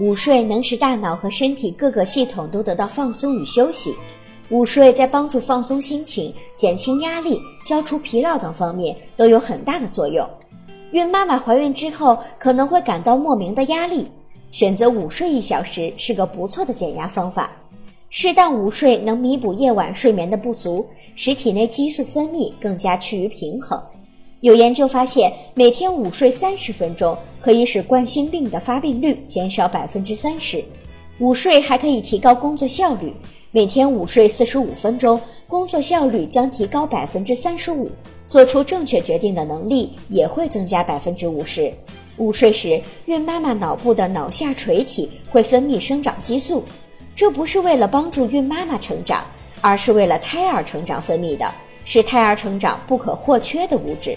午睡能使大脑和身体各个系统都得到放松与休息。午睡在帮助放松心情、减轻压力、消除疲劳等方面都有很大的作用。孕妈妈怀孕之后可能会感到莫名的压力，选择午睡一小时是个不错的减压方法。适当午睡能弥补夜晚睡眠的不足，使体内激素分泌更加趋于平衡。有研究发现，每天午睡三十分钟可以使冠心病的发病率减少百分之三十。午睡还可以提高工作效率。每天午睡四十五分钟，工作效率将提高百分之三十五，做出正确决定的能力也会增加百分之五十。午睡时，孕妈妈脑部的脑下垂体会分泌生长激素，这不是为了帮助孕妈妈成长，而是为了胎儿成长分泌的，是胎儿成长不可或缺的物质。